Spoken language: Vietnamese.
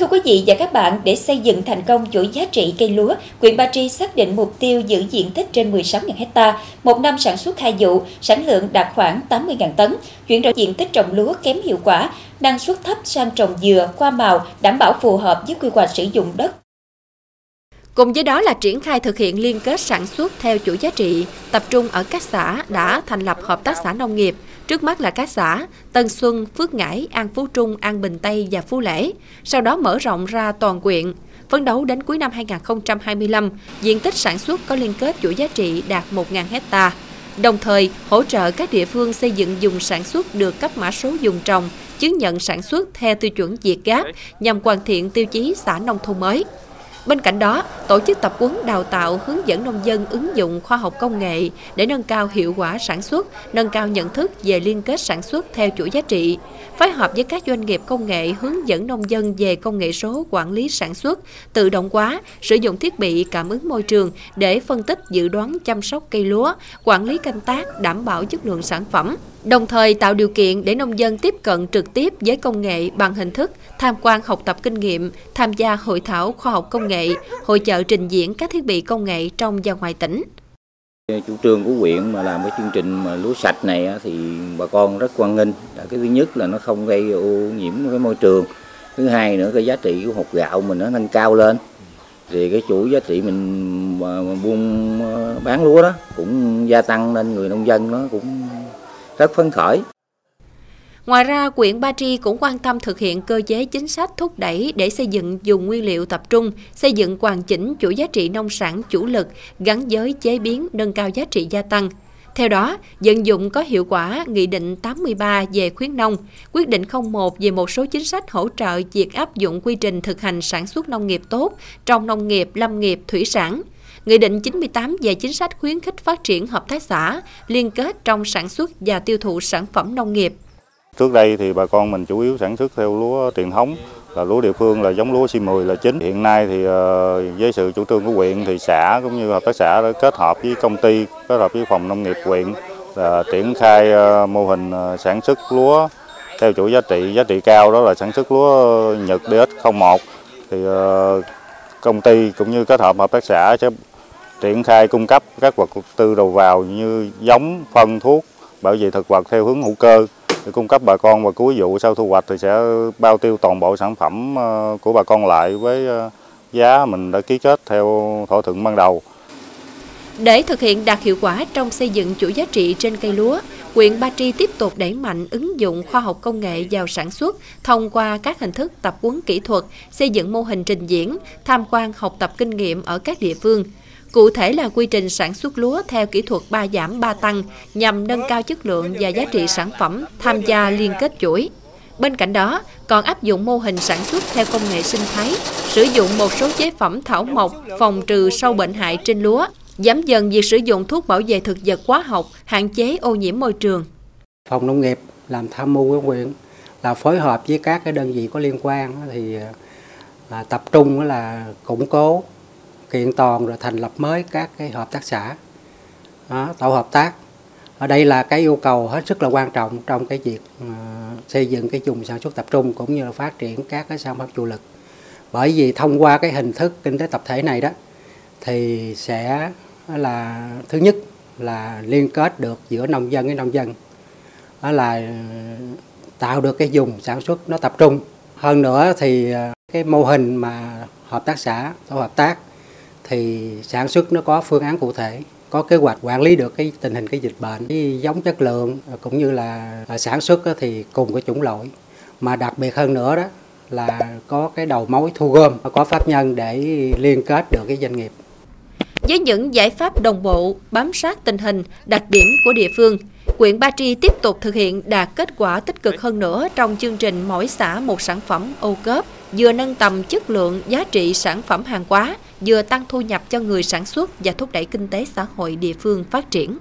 Thưa quý vị và các bạn, để xây dựng thành công chuỗi giá trị cây lúa, huyện Ba Tri xác định mục tiêu giữ diện tích trên 16.000 hecta, một năm sản xuất hai vụ, sản lượng đạt khoảng 80.000 tấn, chuyển đổi diện tích trồng lúa kém hiệu quả, năng suất thấp sang trồng dừa, qua màu, đảm bảo phù hợp với quy hoạch sử dụng đất. Cùng với đó là triển khai thực hiện liên kết sản xuất theo chuỗi giá trị, tập trung ở các xã đã thành lập hợp tác xã nông nghiệp, Trước mắt là các xã Tân Xuân, Phước Ngãi, An Phú Trung, An Bình Tây và Phú Lễ, sau đó mở rộng ra toàn quyện. Phấn đấu đến cuối năm 2025, diện tích sản xuất có liên kết chuỗi giá trị đạt 1.000 hecta. Đồng thời, hỗ trợ các địa phương xây dựng dùng sản xuất được cấp mã số dùng trồng, chứng nhận sản xuất theo tiêu chuẩn Việt Gáp nhằm hoàn thiện tiêu chí xã nông thôn mới. Bên cạnh đó, tổ chức tập huấn đào tạo hướng dẫn nông dân ứng dụng khoa học công nghệ để nâng cao hiệu quả sản xuất, nâng cao nhận thức về liên kết sản xuất theo chuỗi giá trị, phối hợp với các doanh nghiệp công nghệ hướng dẫn nông dân về công nghệ số quản lý sản xuất, tự động hóa, sử dụng thiết bị cảm ứng môi trường để phân tích dự đoán chăm sóc cây lúa, quản lý canh tác, đảm bảo chất lượng sản phẩm đồng thời tạo điều kiện để nông dân tiếp cận trực tiếp với công nghệ bằng hình thức tham quan học tập kinh nghiệm, tham gia hội thảo khoa học công nghệ, hội chợ trình diễn các thiết bị công nghệ trong và ngoài tỉnh. Chủ trương của huyện mà làm cái chương trình mà lúa sạch này thì bà con rất quan nghênh. Cái thứ nhất là nó không gây ô nhiễm cái môi trường. Thứ hai nữa cái giá trị của hột gạo mình nó nâng cao lên. Thì cái chuỗi giá trị mình buôn ờ, bán lúa đó cũng gia tăng nên người nông dân nó cũng rất phấn khởi. Ngoài ra, quyện Ba Tri cũng quan tâm thực hiện cơ chế chính sách thúc đẩy để xây dựng dùng nguyên liệu tập trung, xây dựng hoàn chỉnh chuỗi giá trị nông sản chủ lực gắn với chế biến nâng cao giá trị gia tăng. Theo đó, vận dụng có hiệu quả Nghị định 83 về khuyến nông, quyết định 01 về một số chính sách hỗ trợ việc áp dụng quy trình thực hành sản xuất nông nghiệp tốt trong nông nghiệp, lâm nghiệp, thủy sản – Nghị định 98 về chính sách khuyến khích phát triển hợp tác xã, liên kết trong sản xuất và tiêu thụ sản phẩm nông nghiệp. Trước đây thì bà con mình chủ yếu sản xuất theo lúa truyền thống là lúa địa phương là giống lúa C10 là chính. Hiện nay thì ờ, với sự chủ trương của huyện thì xã cũng như hợp tác xã đã kết hợp với công ty, kết hợp với phòng nông nghiệp huyện là triển khai ờ, mô hình ờ, sản xuất lúa theo chuỗi giá trị giá trị cao đó là sản xuất lúa Nhật DX01 thì công ty cũng như kết hợp hợp tác xã sẽ triển khai cung cấp các vật tư đầu vào như giống, phân, thuốc, bảo vệ thực vật theo hướng hữu cơ để cung cấp bà con và cuối vụ sau thu hoạch thì sẽ bao tiêu toàn bộ sản phẩm ờ, của bà con lại với ờ, giá mình đã ký kết theo thỏa thuận ban đầu. Để thực hiện đạt hiệu quả trong xây dựng chuỗi giá trị trên cây lúa, huyện Ba Tri tiếp tục đẩy mạnh ứng dụng khoa học công nghệ vào sản xuất thông qua các hình thức tập huấn kỹ thuật, xây dựng mô hình trình diễn, tham quan học tập kinh nghiệm ở các địa phương – Cụ thể là quy trình sản xuất lúa theo kỹ thuật ba giảm ba tăng nhằm nâng cao chất lượng và giá trị sản phẩm tham gia liên kết chuỗi. Bên cạnh đó, còn áp dụng mô hình sản xuất theo công nghệ sinh thái, sử dụng một số chế phẩm thảo mộc phòng trừ sâu bệnh hại trên lúa, giảm dần việc sử dụng thuốc bảo vệ thực vật hóa học, hạn chế ô nhiễm môi trường. Phòng nông nghiệp làm tham mưu với huyện là phối hợp với các cái đơn vị có liên quan thì là tập trung là củng cố kiện toàn rồi thành lập mới các cái hợp tác xã. Đó, tổ hợp tác. Ở đây là cái yêu cầu hết sức là quan trọng trong cái việc à, xây dựng cái vùng sản xuất tập trung cũng như là phát triển các cái sản phẩm chủ lực. Bởi vì thông qua cái hình thức kinh tế tập thể này đó thì sẽ là thứ nhất là liên kết được giữa nông dân với nông dân. Đó là ờ, tạo được cái vùng sản xuất nó tập trung. Hơn nữa thì ờ, cái mô hình mà hợp tác xã tổ hợp tác thì sản xuất nó có phương án cụ thể, có kế hoạch quản lý được cái tình hình cái dịch bệnh, cái giống chất lượng ờ, cũng như là sản xuất thì cùng cái chủng loại. Mà đặc biệt hơn nữa đó là có cái đầu mối thu gom, có pháp nhân để liên kết được cái doanh nghiệp với những giải pháp đồng bộ bám sát tình hình đặc điểm của địa phương quyện Ba Tri tiếp tục thực hiện đạt kết quả tích cực hơn nữa trong chương trình mỗi xã một sản phẩm ô cớp, vừa nâng tầm chất lượng giá trị sản phẩm hàng hóa, vừa tăng thu nhập cho người sản xuất và thúc đẩy kinh tế xã hội địa phương phát triển.